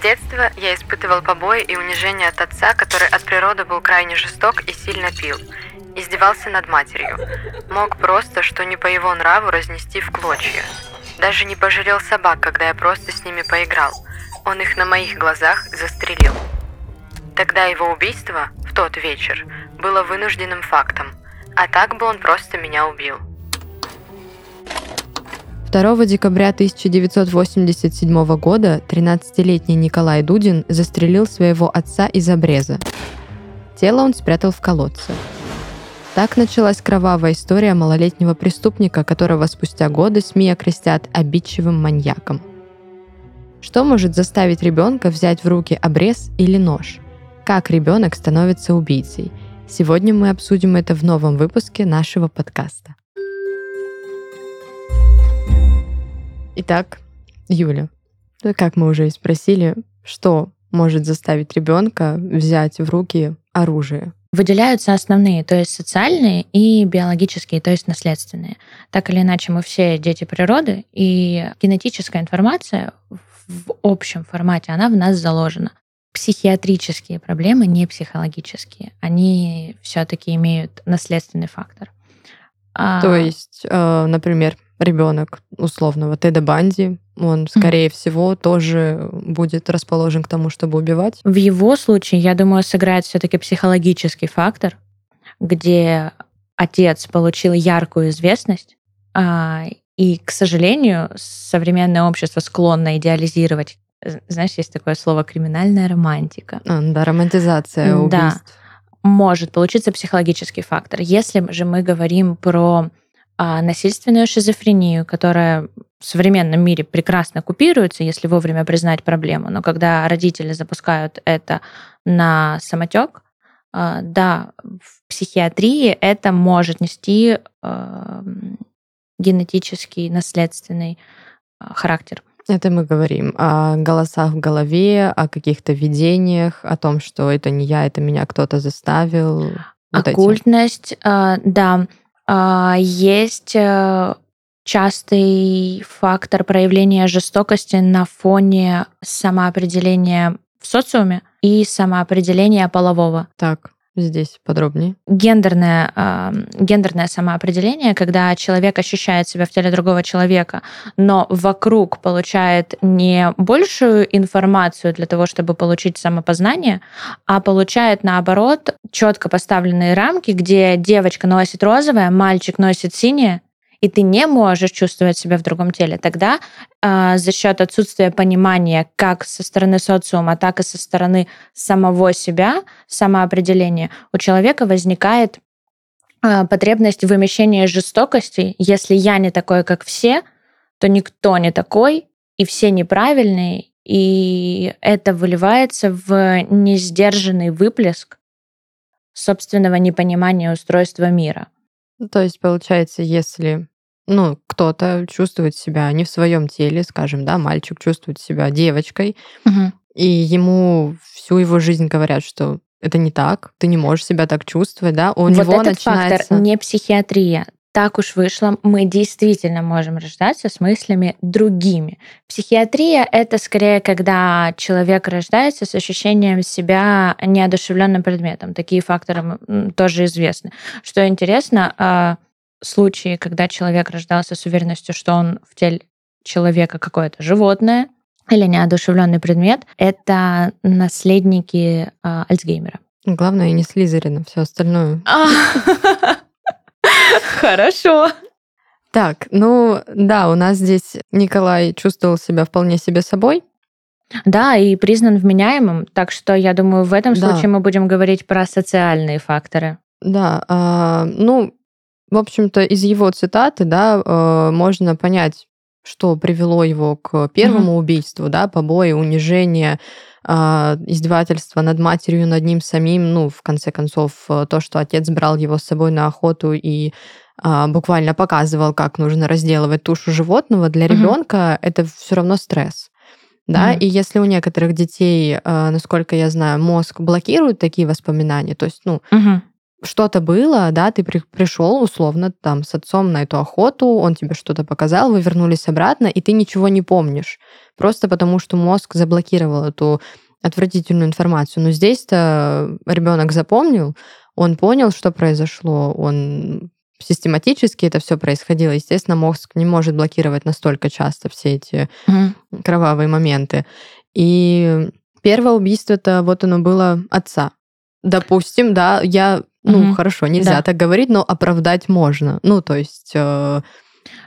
Детства я испытывал побои и унижение от отца, который от природы был крайне жесток и сильно пил. Издевался над матерью. Мог просто, что не по его нраву, разнести в клочья. Даже не пожалел собак, когда я просто с ними поиграл. Он их на моих глазах застрелил. Тогда его убийство, в тот вечер, было вынужденным фактом. А так бы он просто меня убил. 2 декабря 1987 года 13-летний Николай Дудин застрелил своего отца из обреза. Тело он спрятал в колодце. Так началась кровавая история малолетнего преступника, которого спустя годы СМИ окрестят обидчивым маньяком. Что может заставить ребенка взять в руки обрез или нож? Как ребенок становится убийцей? Сегодня мы обсудим это в новом выпуске нашего подкаста. Итак, Юля, как мы уже и спросили, что может заставить ребенка взять в руки оружие? Выделяются основные, то есть социальные и биологические, то есть наследственные. Так или иначе, мы все дети природы, и генетическая информация в общем формате, она в нас заложена. Психиатрические проблемы, не психологические, они все-таки имеют наследственный фактор. То есть, э, например, ребенок условного Теда Банди, он, скорее mm. всего, тоже будет расположен к тому, чтобы убивать. В его случае, я думаю, сыграет все-таки психологический фактор, где отец получил яркую известность, а, и, к сожалению, современное общество склонно идеализировать. Знаешь, есть такое слово криминальная романтика. А, да, романтизация убийств. Да, может получиться психологический фактор. Если же мы говорим про а насильственную шизофрению, которая в современном мире прекрасно купируется, если вовремя признать проблему, но когда родители запускают это на самотек, а, да, в психиатрии это может нести а, генетический, наследственный а, характер. Это мы говорим о голосах в голове, о каких-то видениях, о том, что это не я, это меня кто-то заставил. Вот Оккультность, эти. да. А, есть э, частый фактор проявления жестокости на фоне самоопределения в социуме и самоопределения полового. Так, здесь подробнее. Гендерное, э, гендерное самоопределение, когда человек ощущает себя в теле другого человека, но вокруг получает не большую информацию для того, чтобы получить самопознание, а получает, наоборот, четко поставленные рамки, где девочка носит розовое, мальчик носит синее, и ты не можешь чувствовать себя в другом теле, тогда э, за счет отсутствия понимания как со стороны социума, так и со стороны самого себя, самоопределения, у человека возникает э, потребность вымещения жестокости. Если я не такой, как все, то никто не такой, и все неправильные, и это выливается в несдержанный выплеск собственного непонимания устройства мира. Ну, то есть, получается, если ну, кто-то чувствует себя не в своем теле, скажем, да, мальчик чувствует себя девочкой, угу. и ему всю его жизнь говорят, что это не так, ты не можешь себя так чувствовать, да, у вот него этот начинается... фактор не психиатрия. Так уж вышло, мы действительно можем рождаться с мыслями другими. Психиатрия — это скорее, когда человек рождается с ощущением себя неодушевленным предметом. Такие факторы тоже известны. Что интересно, а, случаи, когда человек рождался с уверенностью, что он в теле человека какое-то животное или неодушевленный предмет, это наследники э, Альцгеймера. Главное, не Слизерина, все остальное. Хорошо. Так, ну да, у нас здесь Николай чувствовал себя вполне себе собой. Да, и признан вменяемым, так что я думаю, в этом да. случае мы будем говорить про социальные факторы. Да, а, ну в общем-то, из его цитаты, да, э, можно понять, что привело его к первому убийству, да, побои, унижение, а, издевательства над матерью, над ним самим, ну, в конце концов, э, то, что отец брал его с собой на охоту и а, буквально показывал, как нужно разделывать тушу животного, для Мгм. ребенка это все равно стресс. Да, Мгм. и если у некоторых детей, а, насколько я знаю, мозг блокирует такие воспоминания, то есть, ну, Мгм. Что-то было, да, ты при- пришел условно там с отцом на эту охоту, он тебе что-то показал, вы вернулись обратно, и ты ничего не помнишь. Просто потому, что мозг заблокировал эту отвратительную информацию. Но здесь-то ребенок запомнил, он понял, что произошло, он систематически это все происходило. Естественно, мозг не может блокировать настолько часто все эти Мгм. кровавые моменты. И первое убийство это вот оно было отца. Допустим, да, я, ну Мгм. хорошо, нельзя Да. так говорить, но оправдать можно. Ну то есть э,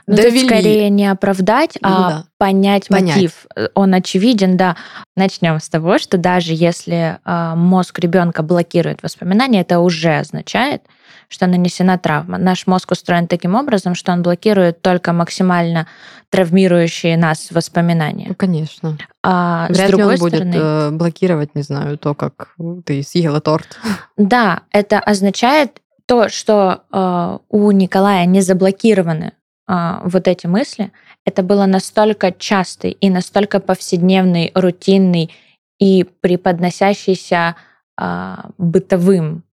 Ну, тут довели. скорее не оправдать, Ну а да. понять, Понять. мотив. Э, Он очевиден, да. Начнем с того, что даже если а, мозг ребенка блокирует воспоминания, это уже означает, что нанесена травма. Наш мозг устроен таким образом, что он блокирует только максимально травмирующие нас воспоминания. Ну, конечно. А с Вряд ли другой он будет стороны, э, блокировать, не знаю, то, как ты съела торт. Да, это означает то, что э, у Николая не заблокированы э, вот эти мысли. Это было настолько частый и настолько повседневный, рутинный и преподносящийся э, бытовым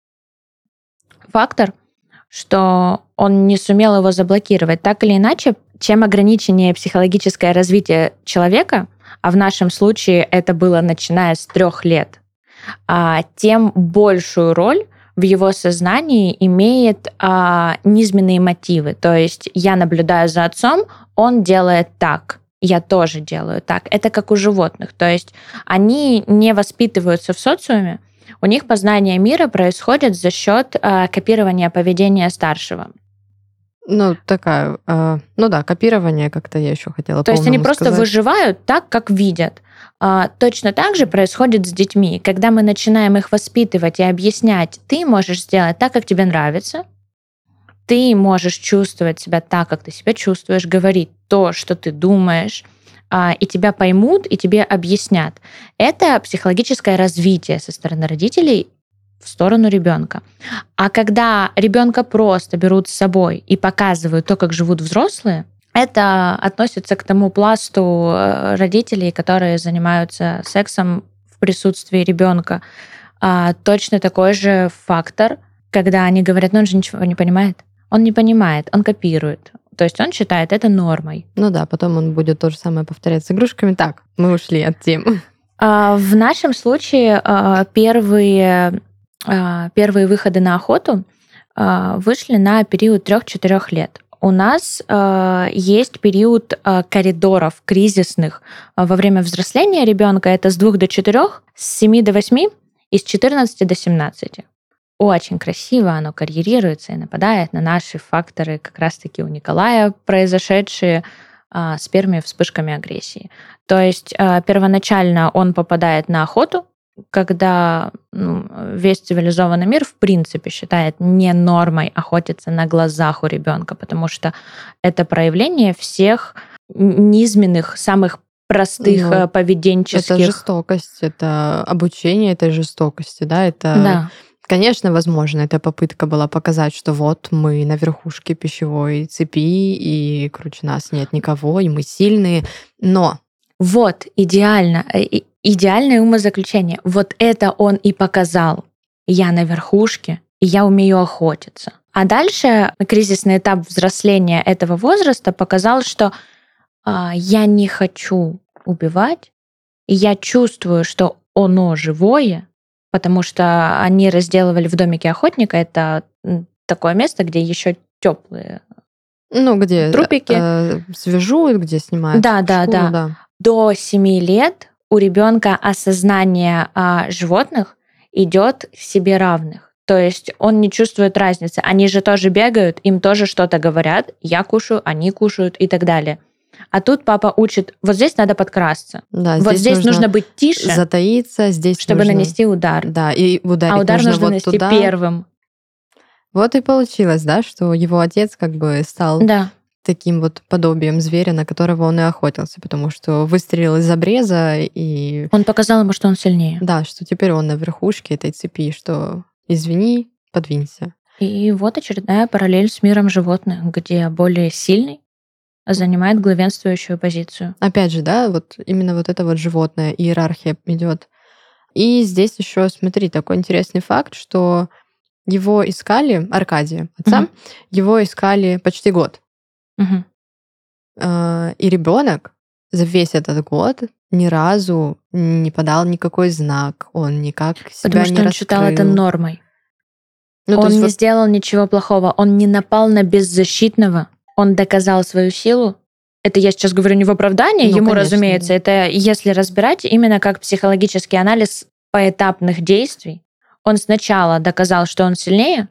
фактор, что он не сумел его заблокировать. Так или иначе, чем ограниченнее психологическое развитие человека, а в нашем случае это было начиная с трех лет, а, тем большую роль в его сознании имеет а, низменные мотивы. То есть я наблюдаю за отцом, он делает так, я тоже делаю так. Это как у животных. То есть они не воспитываются в социуме, у них познание мира происходит за счет а, копирования поведения старшего. Ну, такая, э, ну да, копирование как-то я еще хотела То есть они просто сказать. выживают так, как видят. А, Точно так же происходит с детьми. Когда мы начинаем их воспитывать и объяснять, ты можешь сделать так, как тебе нравится, ты можешь чувствовать себя так, как ты себя чувствуешь, говорить то, что ты думаешь, а, и тебя поймут, и тебе объяснят. Это психологическое развитие со стороны родителей в сторону ребенка. А когда ребенка просто берут с собой и показывают то, как живут взрослые, это относится к тому пласту э, родителей, которые занимаются сексом в присутствии ребенка. А, точно такой же фактор, когда они говорят, ну он же ничего не понимает. Он не понимает, он копирует. То есть он считает это нормой. Ну да, потом он будет то же самое повторять с игрушками. Так, мы ушли от темы. А, В нашем случае а, первые, первые выходы на охоту а, вышли на период 3-4 лет. У нас а, есть период а, коридоров кризисных а, во время взросления ребенка. Это с 2 до 4, с 7 до 8 и с 14 до 17. Очень красиво оно карьерируется и нападает на наши факторы, как раз-таки у Николая произошедшие а, с первыми вспышками агрессии. То есть э, первоначально он попадает на охоту, когда ну, весь цивилизованный мир в принципе считает не нормой охотиться на глазах у ребенка, потому что это проявление всех низменных, самых простых Ну, э, поведенческих. Это жестокость, это обучение этой жестокости, да, это... Да. Конечно, возможно, эта попытка была показать, что вот мы на верхушке пищевой цепи, и круче нас нет никого, и мы сильные. Но Вот, идеально. э, и- Идеальное умозаключение. Вот это он и показал. Я на верхушке, и я умею охотиться. А дальше кризисный этап взросления этого возраста показал, что а, я не хочу убивать, и я чувствую, что оно живое, потому что они разделывали в домике охотника. Это такое место, где еще теплые. ну, где Трупики. э, свяжут, где снимают Да, да, шкуру, да. До 7 лет у ребенка осознание а, животных идет к себе равных. То есть он не чувствует разницы. Они же тоже бегают, им тоже что-то говорят. Я кушаю, они кушают и так далее. А тут папа учит, вот здесь надо подкрасться. Да, вот здесь нужно, быть тише, затаиться, здесь чтобы нужно- нанести удар. Да, и ударить а удар нужно нужно вот нанести туда. первым. Вот и получилось, да, что его отец как бы стал Да. Таким вот подобием зверя, на которого он и охотился, потому что выстрелил из обреза и... Он показал ему, что он сильнее. Да, что теперь он на верхушке этой цепи, что извини, подвинься. И вот очередная параллель с миром животных, где более сильный занимает главенствующую позицию. Опять же, да, вот именно вот это вот животное, иерархия идет. И здесь еще, смотри, такой интересный факт, что его искали, Аркадия, отца, Мгм. его искали почти год. Э, И ребенок за весь этот год ни разу не подал никакой знак, он никак себя Потому что не он считал это раскрыл. нормой. Ну, он не вот- сделал ничего плохого. Он не напал на беззащитного. Он доказал свою силу. Это я сейчас говорю не в оправдании Ну, ему, конечно, разумеется. да. Это если разбирать именно как психологический анализ поэтапных действий. Он сначала доказал, что он сильнее,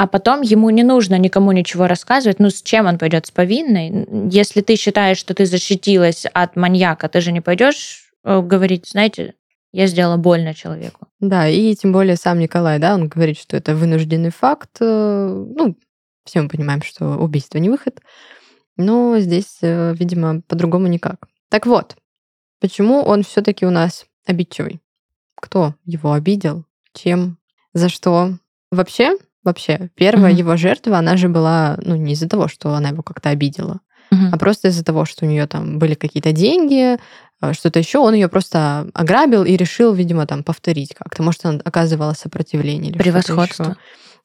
а потом ему не нужно никому ничего рассказывать. Ну, с чем он пойдет? С повинной? Если ты считаешь, что ты защитилась от маньяка, ты же не пойдешь э, говорить, знаете, я сделала больно человеку. Да, и тем более сам Николай, да, он говорит, что это вынужденный факт. э, Ну, все мы понимаем, что убийство не выход. Но здесь, э, видимо, по-другому никак. Так вот, почему он все-таки у нас обидчивый? Кто его обидел? Чем? За что? Вообще, вообще, первая Мгм. его жертва, она же была, ну, не из-за того, что она его как-то обидела, Мгм. а просто из-за того, что у нее там были какие-то деньги, э, что-то еще, он ее просто ограбил и решил, видимо, там повторить как-то. Может, она оказывала сопротивление или Превосходство.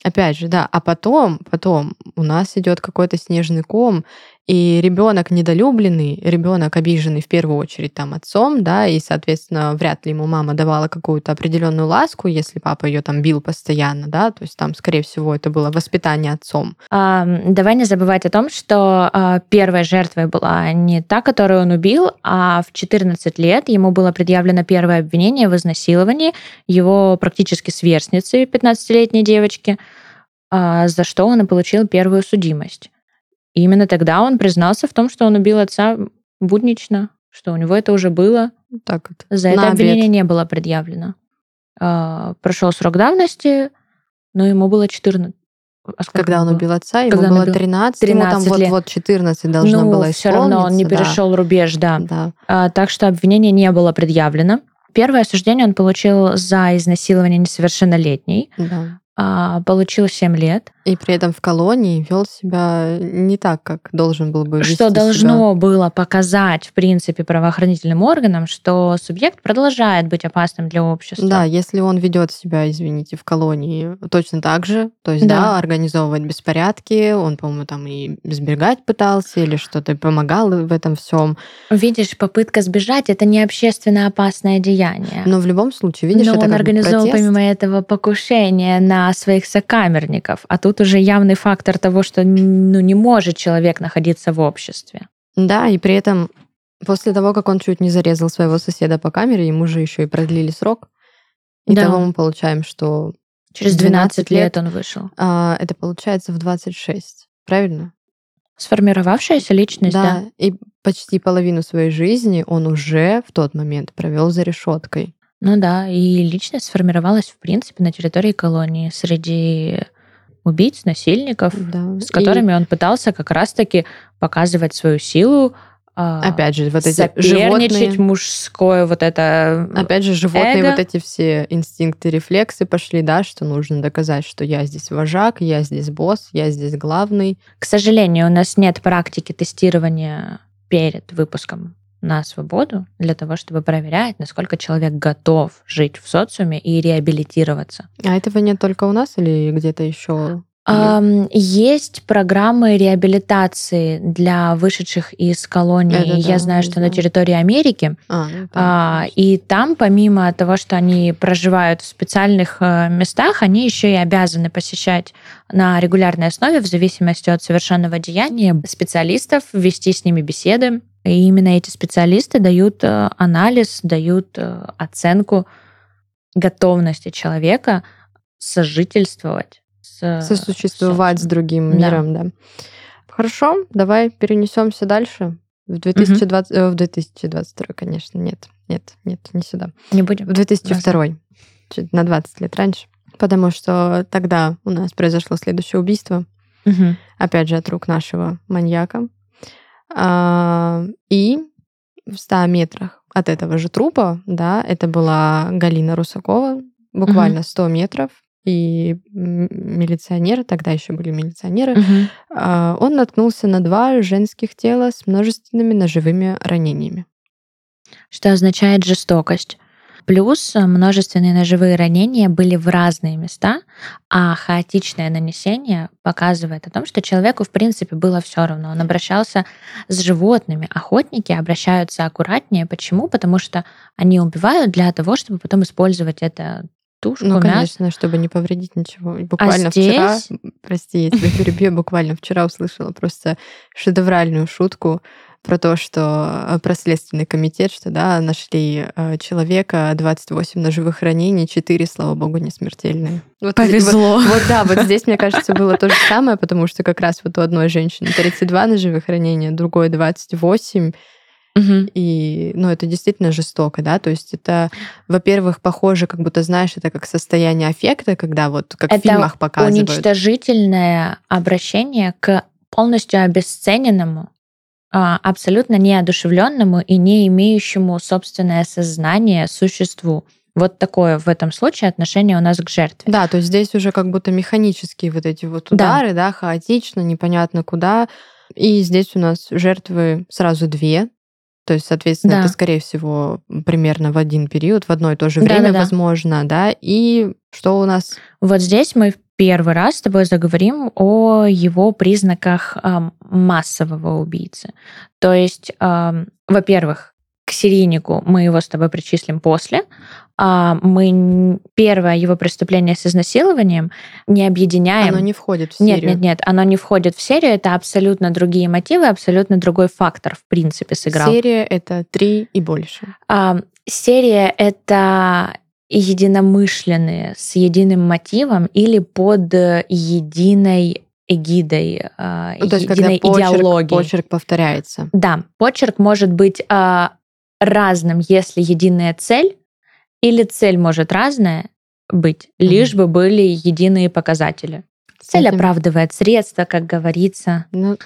Опять же, да. А потом, потом у нас идет какой-то снежный ком, и ребенок недолюбленный, ребенок обиженный в первую очередь там отцом, да, и, соответственно, вряд ли ему мама давала какую-то определенную ласку, если папа ее там бил постоянно, да, то есть там, скорее всего, это было воспитание отцом. А, Давай не забывать о том, что а, первой жертвой была не та, которую он убил, а в 14 лет ему было предъявлено первое обвинение в изнасиловании его практически сверстницы, 15-летней девочки, а, за что он и получил первую судимость. И именно тогда он признался в том, что он убил отца буднично, что у него это уже было, Так вот. за это обвинение не было предъявлено. А, Прошел срок давности, но ему было 14. А Когда он было? убил отца, ему Когда было убил? 13, ему там 13 лет. вот-вот 14 должно ну, было все равно он не да. перешел рубеж, да. Да. А, так что обвинение не было предъявлено. Первое осуждение он получил за изнасилование несовершеннолетней. да. А, получил 7 лет. И при этом в колонии вел себя не так, как должен был бы вести что себя. должно было показать, в принципе, правоохранительным органам, что субъект продолжает быть опасным для общества. Да, если он ведет себя, извините, в колонии точно так же, то есть, да, Да. организовывать беспорядки, он, по-моему, там и сбегать пытался или что-то помогал в этом всем. Видишь, попытка сбежать это не общественно опасное деяние. Но в любом случае, видишь, Но это он организовал протест. помимо этого покушение на своих сокамерников. А тут уже явный фактор того, что ну, не может человек находиться в обществе. Да, и при этом после того, как он чуть не зарезал своего соседа по камере, ему же еще и продлили срок. Да. Итого мы получаем, что Через 12 12 лет он вышел. а, это получается в 26, правильно? Сформировавшаяся личность, да. Да, и почти половину своей жизни он уже в тот момент провел за решеткой. Ну да, и личность сформировалась, в принципе, на территории колонии среди убийц, насильников, Да. с которыми он пытался как раз-таки показывать свою силу, а, И, опять же, вот эти животные, мужское вот это... опять же, животные эго. вот эти все инстинкты, рефлексы пошли, да, что нужно доказать, что я здесь вожак, я здесь босс, я здесь главный. К сожалению, у нас нет практики тестирования перед выпуском на свободу для того, чтобы проверять, насколько человек готов жить в социуме и реабилитироваться. А этого нет только у нас или где-то еще? Ам, Есть программы реабилитации для вышедших из колонии. Это да, Я знаю, что на знаю. территории Америки. А, ну, А, и там, помимо того, что они проживают в специальных э, местах, они еще и обязаны посещать на регулярной основе, в зависимости от совершенного деяния, специалистов, вести с ними беседы. И именно эти специалисты дают э, анализ, дают э, оценку готовности человека сожительствовать с Сосуществовать с социумом. другим Да. миром, да. Хорошо, давай перенесемся дальше. В 2020, э, в 2022, конечно, нет, нет, нет, не сюда. Не будем. В 2002, чуть на 20 лет раньше. Потому что тогда у нас произошло следующее убийство. Мгм. опять же, от рук нашего маньяка. А, И в 100 метрах от этого же трупа, да, это была Галина Русакова, буквально 100 метров, и милиционеры, тогда еще были милиционеры, а, он наткнулся на два женских тела с множественными ножевыми ранениями. Что означает жестокость. Плюс множественные ножевые ранения были в разные места, а хаотичное нанесение показывает о том, что человеку, в принципе, было все равно. Он обращался с животными. Охотники обращаются аккуратнее. Почему? Потому что они убивают для того, чтобы потом использовать это тушку, Ну, мясо. конечно, чтобы не повредить ничего. И Буквально вчера, А здесь- м, прости, я тебя перебью, буквально вчера услышала просто шедевральную шутку про то, что э, про следственный комитет, что да, нашли э, человека, 28 ножевых ранений, 4, слава богу, не смертельные. Вот, Повезло. Вот, вот да, вот здесь, мне кажется, было то же самое, потому что как раз вот у одной женщины 32 ножевых ранения, другой 28, Мгм. и, ну, это действительно жестоко, да, то есть это, во-первых, похоже, как будто, знаешь, это как состояние аффекта, когда вот, как в Это фильмах показывают. уничтожительное обращение к полностью обесцененному, абсолютно неодушевленному и не имеющему собственное сознание существу. Вот такое в этом случае отношение у нас к жертве. Да, то есть здесь уже как будто механические вот эти вот Да. удары, да, хаотично, непонятно куда. И здесь у нас жертвы сразу две. То есть, соответственно, Да. это, скорее всего, примерно в один период, в одно и то же время, Да-да-да. возможно, да. И что у нас? Вот здесь мы первый раз с тобой заговорим о его признаках ам, массового убийцы. То есть, ам, во-первых, к серийнику мы его с тобой причислим после. А мы первое его преступление с изнасилованием не объединяем. Оно не входит в Нет, серию. нет, нет, оно не входит в серию, это абсолютно другие мотивы, абсолютно другой фактор, в принципе, сыграл. Серия — это три и больше. А, серия — это единомышленные с единым мотивом или под э, единой эгидой, а, Ну, то есть, когда единой почерк, идеологией. почерк повторяется. Да, почерк может быть а, разным, если единая цель, или цель может разная быть, лишь бы были единые показатели. Цель Кстати, оправдывает средства, как говорится. Ну,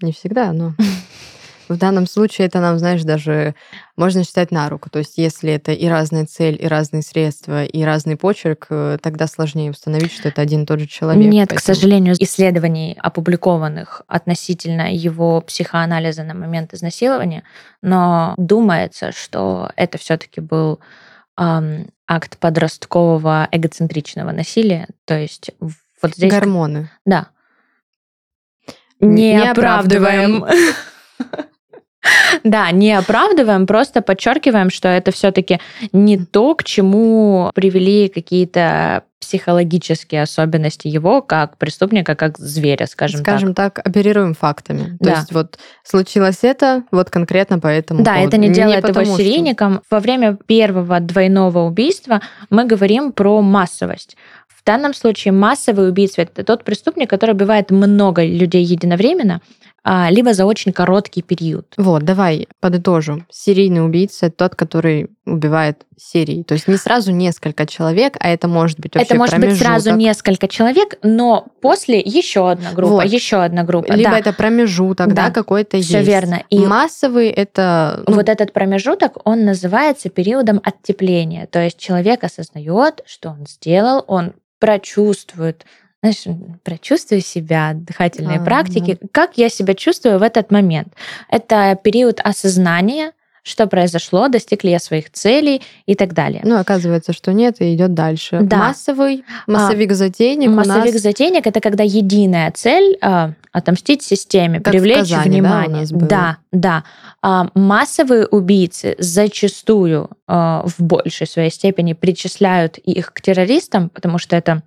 не всегда, но в данном случае это нам, знаешь, даже можно считать на руку. То есть если это и разная цель, и разные средства, и разный почерк, э, тогда сложнее установить, что это один и тот же человек. Нет, к Поэтому- сожалению, исследований, опубликованных относительно его психоанализа на момент изнасилования, но думается, что это все-таки был ам, акт подросткового эгоцентричного насилия. То есть вот здесь... Гормоны. Да. Не, не оправдываем. Да, не оправдываем, просто подчеркиваем, что это все-таки не то, к чему привели какие-то психологические особенности его как преступника, как зверя, скажем, Скажем так. оперируем фактами. То Да. есть вот случилось это, вот конкретно по этому Да, поводу. это не делает его потому, что- серийником. Во время первого двойного убийства мы говорим про массовость. В данном случае массовый убийца это тот преступник, который убивает много людей единовременно, либо за очень короткий период. Вот, давай подытожим. Серийный убийца — это тот, который убивает серией. То есть не сразу несколько человек, а это может быть вообще это может быть промежуток. сразу несколько человек, но после еще одна группа, Вот. еще одна группа. Либо да, это промежуток, да, Да, какой-то есть. все верно. И Массовый — это... ну, вот этот промежуток, он называется периодом оттепления. То есть человек осознает, что он сделал, он прочувствует, знаешь, прочувствую себя, дыхательные А, практики, как я себя чувствую в этот момент. Это период осознания, что произошло, достиг ли я своих целей и так далее. Ну, оказывается, что нет, и идет дальше. Да. Массовый, массовик-затейник у Массовик нас... затейник это когда единая цель а, отомстить системе, Как привлечь Казани, да, внимание. было? да, да. А, массовые убийцы зачастую а, в большей своей степени причисляют их к террористам, потому что это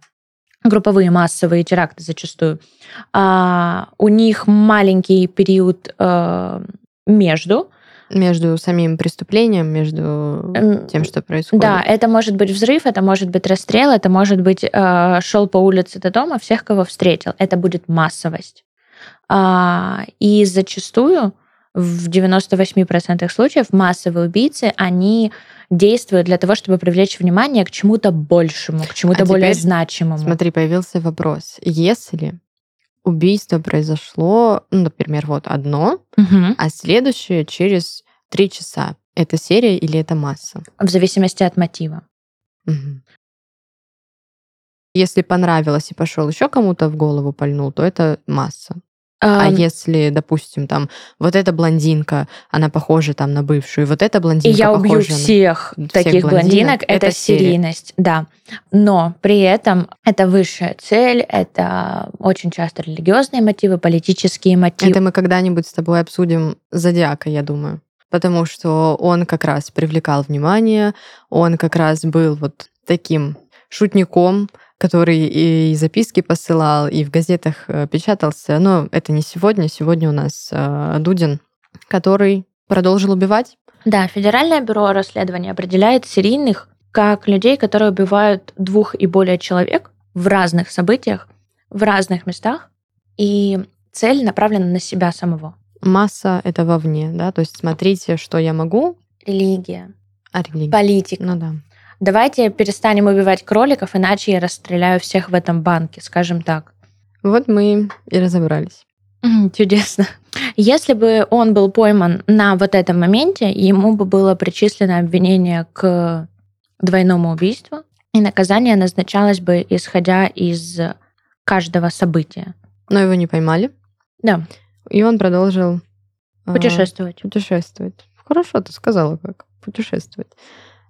групповые массовые теракты зачастую. А, у них маленький период а, между. Между самим преступлением, между тем, что происходит. Да, это может быть взрыв, это может быть расстрел, это может быть э, шел по улице до дома, всех, кого встретил. Это будет массовость. А, и зачастую в 98% случаев массовые убийцы, они действуют для того, чтобы привлечь внимание к чему-то большему, к чему-то А более теперь значимому. Смотри, появился вопрос. Если убийство произошло, ну, например, вот одно, Мгм. а следующее через три часа. Это серия или это масса? В зависимости от мотива. Мгм. Если понравилось и пошел еще кому-то в голову пальнул, то это масса. А Ам, если, допустим, там вот эта блондинка, она похожа там на бывшую, и вот эта И блондинка я убью похожа на- всех, всех таких блондинок. блондинок. Это, Это серийность, да. Но при этом это высшая цель, это очень часто религиозные мотивы, политические мотивы. Это мы когда-нибудь с тобой обсудим Зодиака, я думаю. Потому что он как раз привлекал внимание, он как раз был вот таким шутником, который и записки посылал, и в газетах э, печатался. Но это не сегодня. Сегодня у нас э, Дудин, который продолжил убивать. Да, Федеральное бюро расследований определяет серийных как людей, которые убивают двух и более человек в разных событиях, в разных местах, и цель направлена на себя самого. Масса — это вовне, да? То есть смотрите, что я могу, Религия, а религия. политика. Ну да. Давайте перестанем убивать кроликов, иначе я расстреляю всех в этом банке, скажем так. Вот мы и разобрались. Чудесно. Если бы он был пойман на вот этом моменте, ему бы было причислено обвинение к двойному убийству, и наказание назначалось бы исходя из каждого события. Но его не поймали, Да, и он продолжил а, путешествовать. Путешествовать. Хорошо ты сказала, как путешествовать.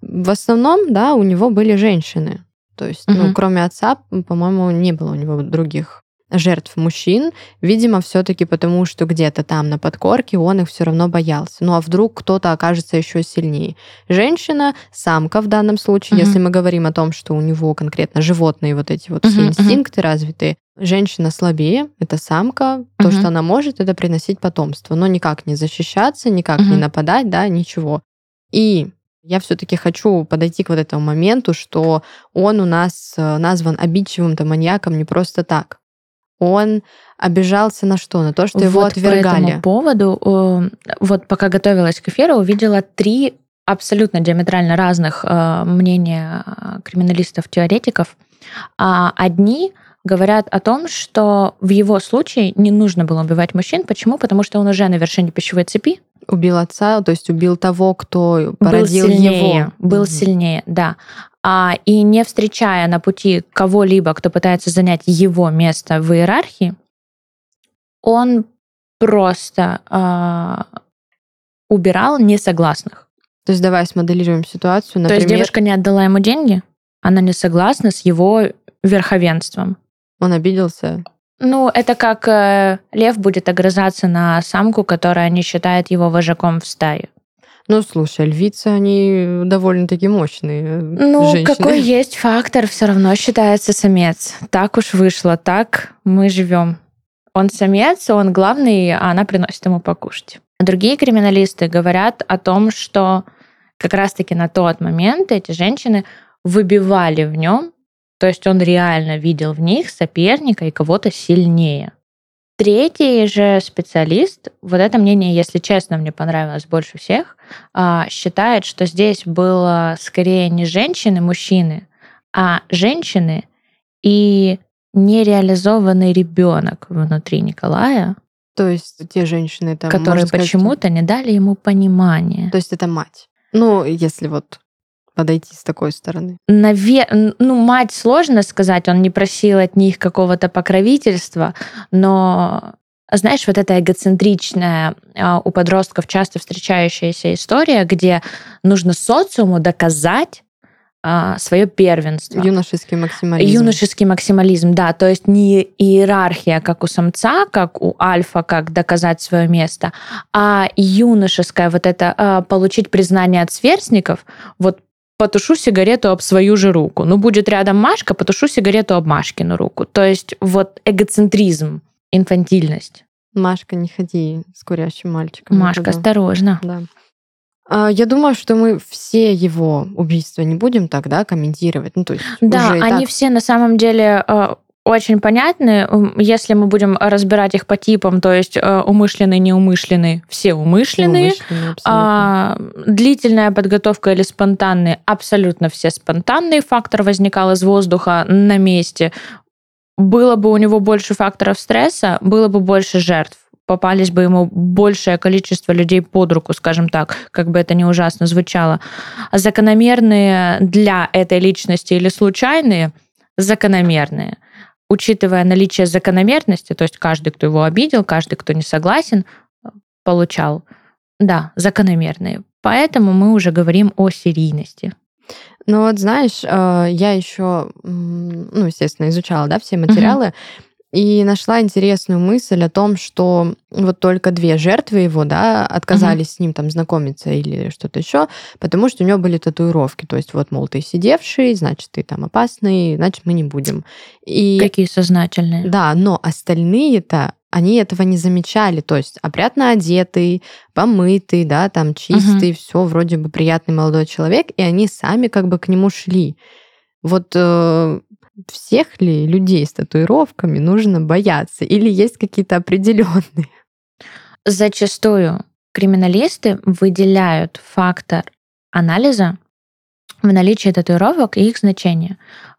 В основном, да, у него были женщины. То есть, ну, Мгм. кроме отца, по-моему, не было у него других жертв мужчин. Видимо, все-таки потому, что где-то там на подкорке он их все равно боялся. Ну а вдруг кто-то окажется еще сильнее? Женщина, самка в данном случае, Мгм. если мы говорим о том, что у него конкретно животные вот эти вот все Мгм, мгм. инстинкты развитые, женщина слабее, это самка, то, Мгм. что она может, это приносить потомство, но никак не защищаться, никак не Мгм. нападать, да, ничего. И я все-таки хочу подойти к вот этому моменту, что он у нас э, назван обидчивым-то маньяком не просто так. Он обижался на что? На то, что его вот по отвергали. этому поводу, э, вот пока готовилась к эфиру, увидела три абсолютно диаметрально разных э, мнения э, криминалистов-теоретиков. А Одни говорят о том, что в его случае не нужно было убивать мужчин. Почему? Потому что он уже на вершине пищевой цепи, Убил отца, то есть убил того, кто был породил сильнее, его. был Мгм. сильнее, да. А, и не встречая на пути кого-либо, кто пытается занять его место в иерархии, он просто а, убирал несогласных. То есть давай смоделируем ситуацию. То Например, есть девушка не отдала ему деньги, она не согласна с его верховенством. Он обиделся. Ну, это как э, лев будет огрызаться на самку, которая не считает его вожаком в стае. Ну, слушай, львицы, они довольно-таки мощные Ну, женщины. какой есть фактор, все равно считается самец. Так уж вышло, так мы живем. Он самец, он главный, а она приносит ему покушать. Другие криминалисты говорят о том, что как раз-таки на тот момент эти женщины выбивали в нем, то есть он реально видел в них соперника и кого-то сильнее. Третий же специалист, вот это мнение, если честно, мне понравилось больше всех, а, считает, что здесь было скорее не женщины, мужчины, а женщины и нереализованный ребенок внутри Николая, То есть те женщины, это которые сказать, что- почему-то не дали ему понимания. То есть это мать. Ну, если вот подойти с такой стороны. Наве- Ну, мать сложно сказать, он не просил от них какого-то покровительства, но знаешь, вот эта эгоцентричная а, у подростков часто встречающаяся история, где нужно социуму доказать свое первенство. Юношеский максимализм. Юношеский максимализм, да, то есть не иерархия, как у самца, как у альфа, как доказать свое место, а юношеское вот это а, получить признание от сверстников, вот потушу сигарету об свою же руку. Ну, будет рядом Машка, потушу сигарету об Машкину руку. То есть вот эгоцентризм, инфантильность. Машка, не ходи с курящим мальчиком. Машка, никуда. осторожно. Да. А, Я думаю, что мы все его убийства не будем тогда комментировать. Ну, то есть Да, уже они так все на самом деле э, очень понятны. Если мы будем разбирать их по типам, то есть э, умышленный, неумышленный, все умышленные. А, длительная подготовка или спонтанные, абсолютно все спонтанные. Фактор возникал из воздуха на месте. было бы у него больше факторов стресса, было бы больше жертв попались бы ему большее количество людей под руку, скажем так, как бы это не ужасно звучало. Закономерные для этой личности или случайные? Закономерные. Учитывая наличие закономерности, то есть каждый, кто его обидел, каждый, кто не согласен, получал. Да, закономерные. Поэтому мы уже говорим о серийности. Ну вот знаешь, э, я еще, ну, естественно, изучала, да, все материалы, и нашла интересную мысль о том, что вот только две жертвы его, да, отказались угу. с ним там знакомиться или что-то еще, потому что у него были татуировки. То есть вот, мол, ты сидевший, значит, ты там опасный, значит, мы не будем. И... Какие сознательные. Да, но остальные-то они этого не замечали. То есть опрятно одетый, помытый, да, там чистый, угу. все вроде бы приятный молодой человек, и они сами как бы к нему шли. Вот э, всех ли людей с татуировками нужно бояться? Или есть какие-то определенные? Зачастую криминалисты выделяют фактор анализа в наличии татуировок и их значения.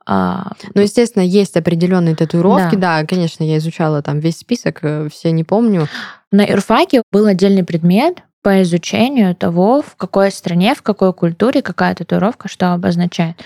А, ну, естественно, есть определенные татуировки. Да. да, конечно, я изучала там весь список, э, все не помню. На юрфаке был отдельный предмет по изучению того, в какой стране, в какой культуре какая татуировка что обозначает.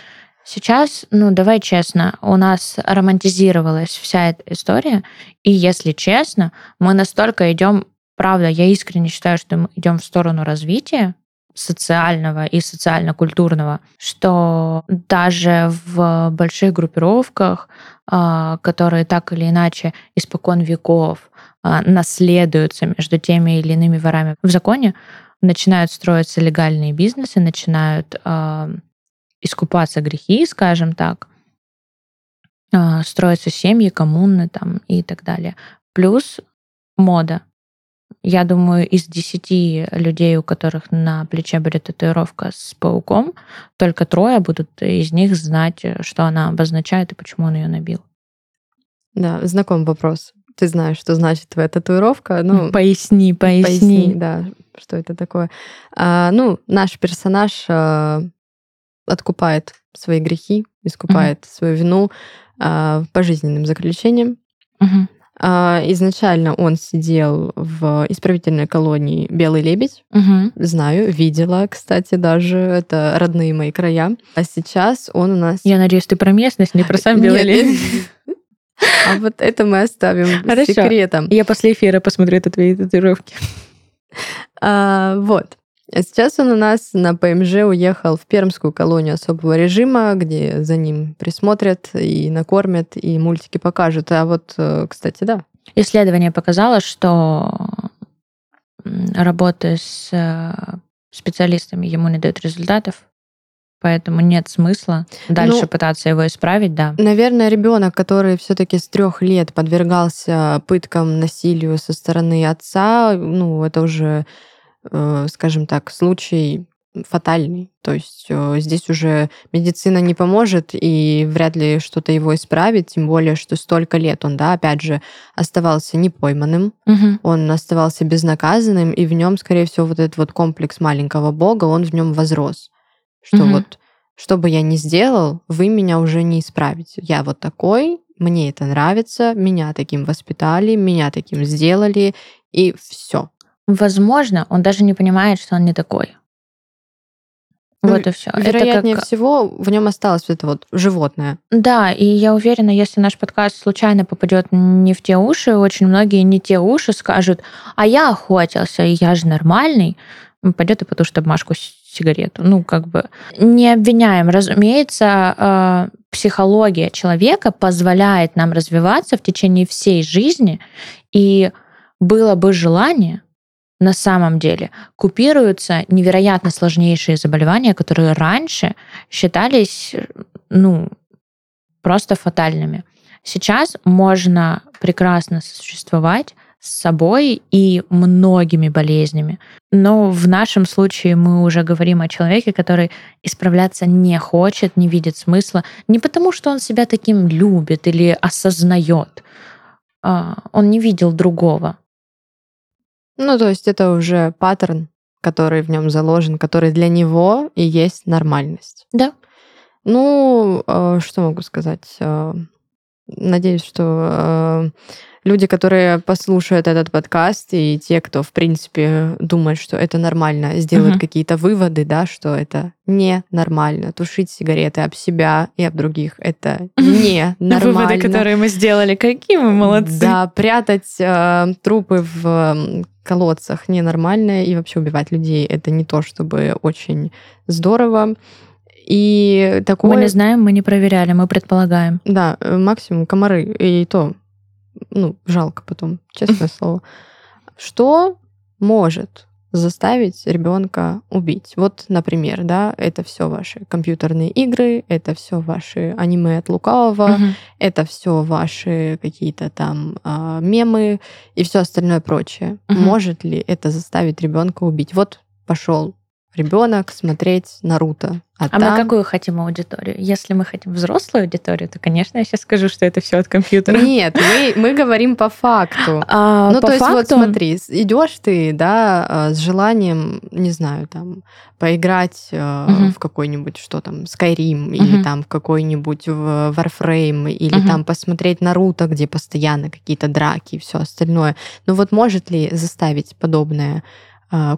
Сейчас, ну, давай честно, у нас романтизировалась вся эта история, и если честно, мы настолько идем, правда, я искренне считаю, что мы идем в сторону развития социального и социально-культурного, что даже в больших группировках, а, которые так или иначе испокон веков а, наследуются между теми или иными ворами в законе, начинают строиться легальные бизнесы, начинают а, искупаться грехи, скажем так, а, строятся семьи, коммуны там и так далее. Плюс мода. Я думаю, из десяти людей, у которых на плече будет татуировка с пауком, только трое будут из них знать, что она обозначает и почему он ее набил. Да, знаком вопрос. Ты знаешь, что значит твоя татуировка? Ну, поясни, поясни. Поясни, да, что это такое. А, ну, наш персонаж а, откупает свои грехи, искупает mm-hmm. свою вину а, пожизненным заключением. Mm-hmm. А, изначально он сидел в исправительной колонии Белый лебедь. Угу. Знаю, видела, кстати, даже это родные мои края. А сейчас он у нас. Я надеюсь, ты про местность, не про сам Белый лебедь. А вот это мы оставим Хорошо. секретом. Я после эфира посмотрю твои татуировки. А, вот. А сейчас он у нас на ПМЖ уехал в пермскую колонию особого режима, где за ним присмотрят и накормят, и мультики покажут. А вот, э, кстати, да. Исследование показало, что работа с э, специалистами ему не дает результатов, поэтому нет смысла дальше ну, пытаться его исправить, да. Наверное, ребенок, который все-таки с трех лет подвергался пыткам, насилию со стороны отца, ну, это уже скажем так, случай фатальный. То есть э, здесь уже медицина не поможет, и вряд ли что-то его исправит, тем более, что столько лет он, да, опять же, оставался непойманным, угу. он оставался безнаказанным, и в нем, скорее всего, вот этот вот комплекс маленького бога, он в нем возрос. Что угу. вот, что бы я ни сделал, вы меня уже не исправите. Я вот такой, мне это нравится, меня таким воспитали, меня таким сделали, и все. Возможно, он даже не понимает, что он не такой. Ну, вот и все. Вероятнее это как... всего, в нем осталось это вот животное. Да, и я уверена, если наш подкаст случайно попадет не в те уши, очень многие не те уши скажут, а я охотился, и я же нормальный, пойдет и потушит обмашку сигарету. Ну, как бы не обвиняем. Разумеется, э, психология человека позволяет нам развиваться в течение всей жизни, и было бы желание, на самом деле купируются невероятно сложнейшие заболевания, которые раньше считались, ну, просто фатальными. Сейчас можно прекрасно существовать с собой и многими болезнями. Но в нашем случае мы уже говорим о человеке, который исправляться не хочет, не видит смысла, не потому что он себя таким любит или осознает. А, он не видел другого. Ну, то есть это уже паттерн, который в нем заложен, который для него и есть нормальность. Да. Ну, э, что могу сказать? Э, надеюсь, что э, люди, которые послушают этот подкаст, и те, кто, в принципе, думает, что это нормально, сделают Мгм. какие-то выводы, да, что это не нормально. Тушить сигареты об себя и об других это не нормально. Выводы, которые мы сделали, какие мы молодцы. Да, прятать э, трупы в колодцах ненормально, и вообще убивать людей это не то, чтобы очень здорово. И такое... Мы не знаем, мы не проверяли, мы предполагаем. Да, э, максимум комары, и то, ну, жалко потом, честное слово. Что может заставить ребенка убить? Вот, например, да, это все ваши компьютерные игры, это все ваши аниме от лукавого, это все ваши какие-то там а, мемы и все остальное прочее. Может ли это заставить ребенка убить? Вот пошел ребенок смотреть Наруто, а, А там... мы какую хотим аудиторию? Если мы хотим взрослую аудиторию, то, конечно, я сейчас скажу, что это все от компьютера. Нет, мы, мы говорим по факту. А, ну, по то есть, вот факту- смотри, идешь ты, да, а, с желанием, не знаю, там, поиграть Мгм. в какой-нибудь, что там, Skyrim, или Мгм. там в какой-нибудь Warframe, или Мгм. там посмотреть Наруто, где постоянно какие-то драки и все остальное. Но вот может ли заставить подобная а,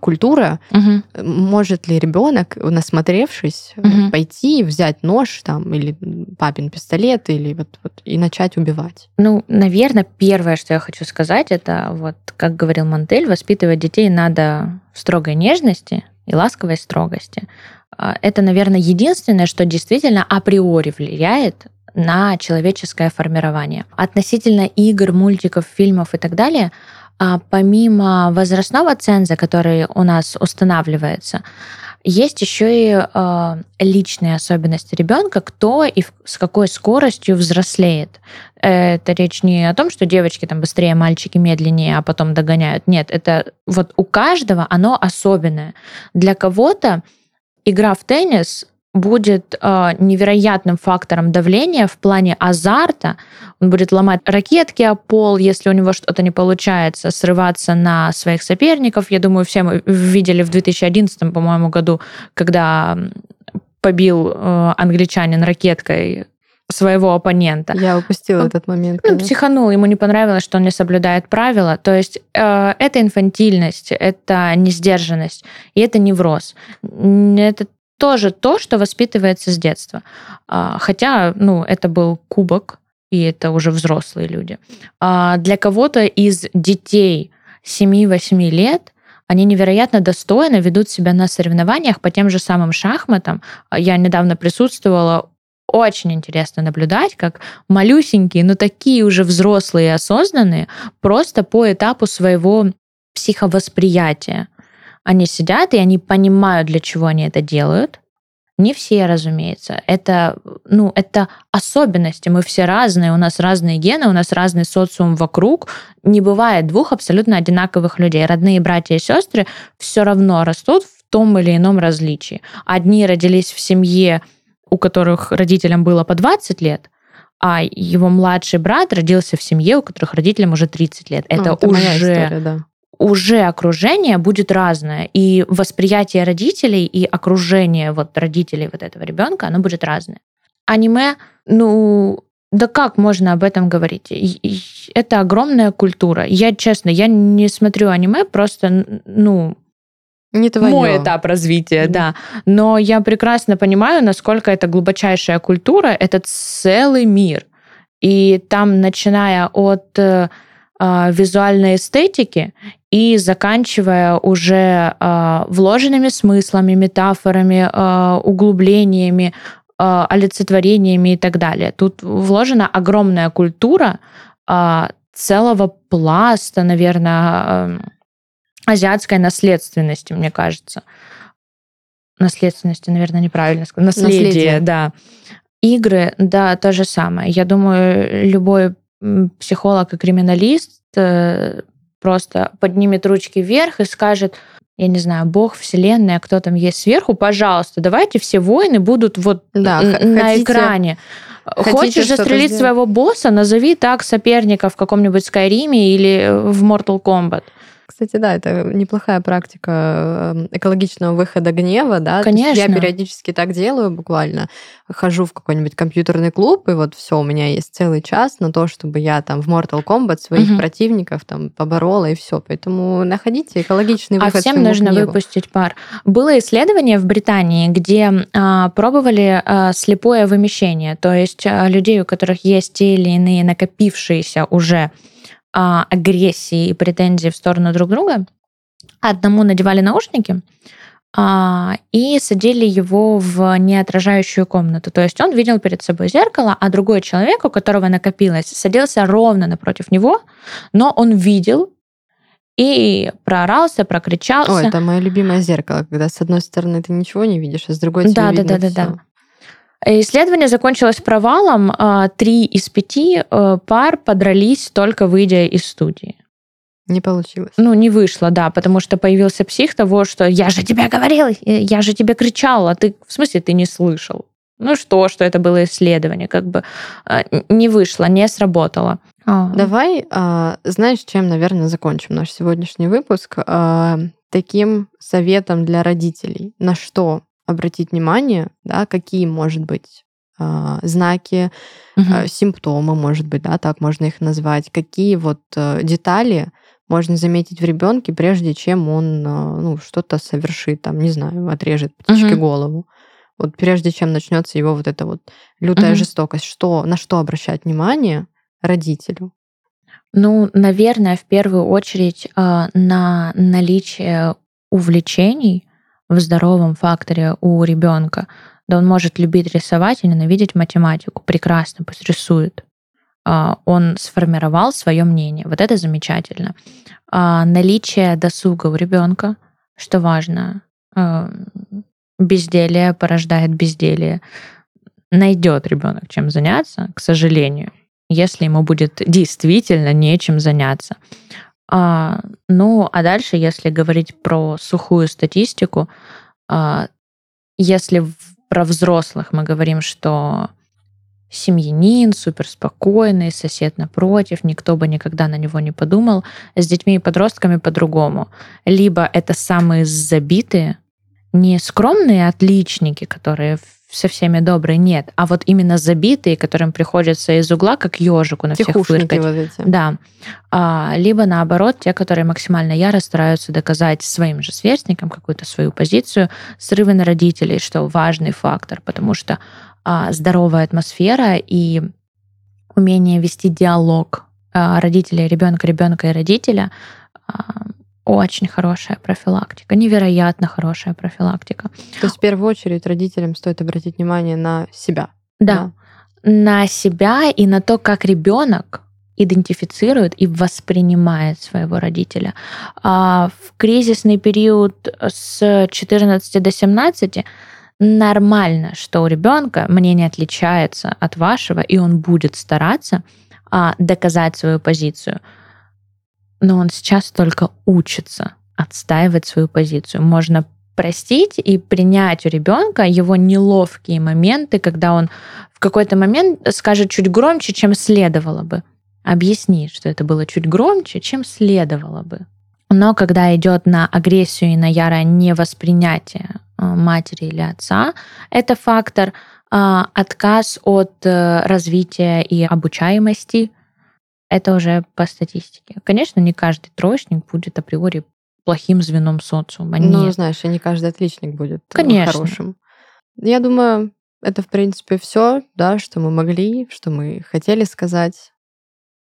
культура, Мгм. может ли ребенок, насмотревшись, Мгм. пойти взять нож там или папин пистолет или вот, вот и начать убивать? Ну, наверное, первое, что я хочу сказать, это вот, как говорил Мантель, воспитывать детей надо в строгой нежности и ласковой строгости. А, Это, наверное, единственное, что действительно априори влияет на человеческое формирование. Относительно игр, мультиков, фильмов и так далее, а, помимо возрастного ценза, который у нас устанавливается, есть еще и э, личные особенности ребенка, кто и в- с какой скоростью взрослеет. Это речь не о том, что девочки там быстрее, мальчики медленнее, а потом догоняют. Нет, это вот у каждого оно особенное. Для кого-то игра в теннис будет э, невероятным фактором давления в плане азарта. Он будет ломать ракетки о пол, если у него что-то не получается, срываться на своих соперников. Я думаю, все мы видели в 2011, по-моему, году, когда побил э, англичанин ракеткой своего оппонента. Я упустила этот момент. Ну, конечно. психанул, ему не понравилось, что он не соблюдает правила. То есть э, это инфантильность, это несдержанность, и это невроз. Это тоже то, что воспитывается с детства. А, Хотя, ну, это был кубок, и это уже взрослые люди. А Для кого-то из детей 7-8 лет они невероятно достойно ведут себя на соревнованиях по тем же самым шахматам. А Я недавно присутствовала, очень интересно наблюдать, как малюсенькие, но такие уже взрослые и осознанные, просто по этапу своего психовосприятия. Они сидят, и они понимают, для чего они это делают. Не все, разумеется. Это, ну, это особенности. Мы все разные, у нас разные гены, у нас разный социум вокруг. Не бывает двух абсолютно одинаковых людей. Родные братья и сестры все равно растут в том или ином различии. Одни родились в семье, у которых родителям было по 20 лет, а его младший брат родился в семье, у которых родителям уже 30 лет. Это, моя уже история, да. Уже окружение будет разное. И восприятие родителей и окружение вот родителей вот этого ребенка, оно будет разное. Аниме, ну, да как можно об этом говорить? Это огромная культура. Я, честно, я не смотрю аниме, просто, ну, Не твое. мой этап развития, да. Но я прекрасно понимаю, насколько это глубочайшая культура, это целый мир. И там, начиная от э, а, визуальной эстетики и заканчивая уже а, вложенными смыслами, метафорами, а, углублениями, а, олицетворениями и так далее. Тут вложена огромная культура а, целого пласта, наверное, азиатской наследственности, мне кажется. Наследственности, наверное, неправильно сказать. Наследие, Наследие. да. Игры, да, то же самое. Я думаю, любой психолог и криминалист э, просто поднимет ручки вверх и скажет, я не знаю, Бог, Вселенная, кто там есть сверху, пожалуйста, давайте все войны будут вот Да, на хотите- экране. хотите Хочешь застрелить сделать? своего босса, назови так соперника в каком-нибудь Скайриме или в Mortal Kombat. Кстати, да, это неплохая практика эм, экологичного выхода гнева, да. Конечно. Я периодически так делаю буквально. Хожу в какой-нибудь компьютерный клуб, и вот все, у меня есть целый час на то, чтобы я там в Mortal Kombat своих угу. противников там поборола, и все. Поэтому находите экологичный а выход всем нужно гневу. выпустить пар. Было исследование в Британии, где а, пробовали а, слепое вымещение, то есть а, людей, у которых есть те или иные накопившиеся уже а, агрессии и претензии в сторону друг друга. Одному надевали наушники, а, и садили его в неотражающую комнату. То есть он видел перед собой зеркало, а другой человек, у которого накопилось, садился ровно напротив него, но он видел и проорался, прокричался. О, это мое любимое зеркало, когда с одной стороны ты ничего не видишь, а с другой тебе да, видно да, да, да, да. Исследование закончилось провалом. А, три из пяти э, пар подрались только выйдя из студии. Не получилось. Ну, не вышло, да, потому что появился псих того, что я же тебе говорил, я же тебе кричал, а ты, в смысле, ты не слышал. Ну что, что это было исследование, как бы а, не вышло, не сработало. А. Давай, знаешь, чем, наверное, закончим наш сегодняшний выпуск? Таким советом для родителей. На что обратить внимание, да, какие, может быть, а, знаки, а, симптомы, может быть, да, так можно их назвать, какие вот э, детали можно заметить в ребенке, прежде чем он а, ну, что-то совершит, там, не знаю, отрежет птичке Мгм. голову. Вот прежде чем начнется его вот эта вот лютая Мгм. жестокость, что, на что обращать внимание родителю? Ну, наверное, в первую очередь на наличие увлечений в здоровом факторе у ребенка. Да он может любить рисовать и ненавидеть математику. Прекрасно, пусть рисует. А, Он сформировал свое мнение. Вот это замечательно. А, Наличие досуга у ребенка, что важно. А, Безделие порождает безделие. Найдет ребенок чем заняться, к сожалению, если ему будет действительно нечем заняться. А, ну, а дальше, если говорить про сухую статистику, а, если в- про взрослых мы говорим, что семьянин, суперспокойный, сосед напротив, никто бы никогда на него не подумал, с детьми и подростками по-другому. Либо это самые забитые, не скромные отличники, которые со всеми добрые, нет, а вот именно забитые, которым приходится из угла, как ежику на всех фыркать. вот эти. Да. А, либо наоборот, те, которые максимально яро стараются доказать своим же сверстникам какую-то свою позицию, срывы на родителей, что важный фактор, потому что а, здоровая атмосфера и умение вести диалог а, родителей, ребенка, ребенка и родителя а, очень хорошая профилактика, невероятно хорошая профилактика. То есть в первую очередь родителям стоит обратить внимание на себя. Да, на себя и на то, как ребенок идентифицирует и воспринимает своего родителя. А в кризисный период с 14 до 17 нормально, что у ребенка мнение отличается от вашего, и он будет стараться а, доказать свою позицию. Но он сейчас только учится отстаивать свою позицию. Можно простить и принять у ребенка его неловкие моменты, когда он в какой-то момент скажет чуть громче, чем следовало бы. Объясни, что это было чуть громче, чем следовало бы. Но когда идет на агрессию и на ярое невоспринятие э, матери или отца, это фактор а, отказ от э, развития и обучаемости. Это уже по статистике. Конечно, не каждый троечник будет априори плохим звеном социума. Ну, Нет. знаешь, и не каждый отличник будет э, Конечно. хорошим. Я думаю, это, в принципе, все, да, что мы могли, что мы хотели сказать.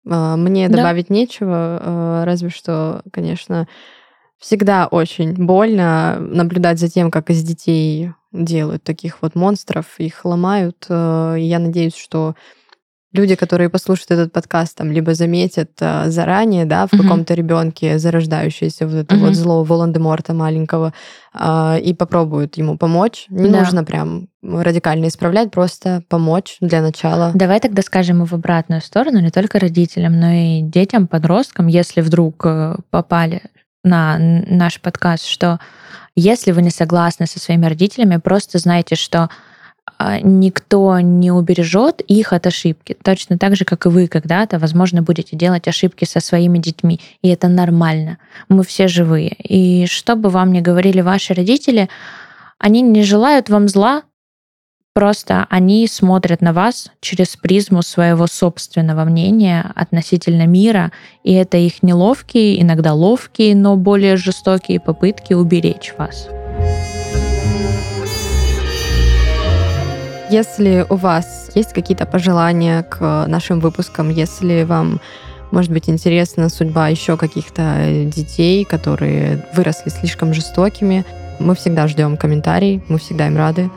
А, Мне Да. добавить нечего, а, разве что, конечно, всегда очень больно наблюдать за тем, как из детей делают таких вот монстров, их ломают. Э, Я надеюсь, что люди, которые послушают этот подкаст, там, либо заметят а, заранее, да, в Мгм. каком-то ребенке зарождающееся вот это Мгм. вот зло Волан-де-Морта маленького, а, и попробуют ему помочь. Не Да. нужно прям радикально исправлять, просто помочь для начала. Давай тогда скажем и в обратную сторону, не только родителям, но и детям, подросткам, если вдруг э, попали на наш подкаст, что если вы не согласны со своими родителями, просто знайте, что никто не убережет их от ошибки. Точно так же, как и вы когда-то, возможно, будете делать ошибки со своими детьми. И это нормально. Мы все живые. И что бы вам ни говорили ваши родители, они не желают вам зла, Просто они смотрят на вас через призму своего собственного мнения относительно мира, и это их неловкие, иногда ловкие, но более жестокие попытки уберечь вас. Если у вас есть какие-то пожелания к нашим выпускам, если вам может быть, интересна судьба еще каких-то детей, которые выросли слишком жестокими. Мы всегда ждем комментарий, мы всегда им рады.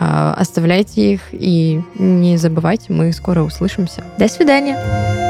А, оставляйте их и не забывайте, мы скоро услышимся. До свидания.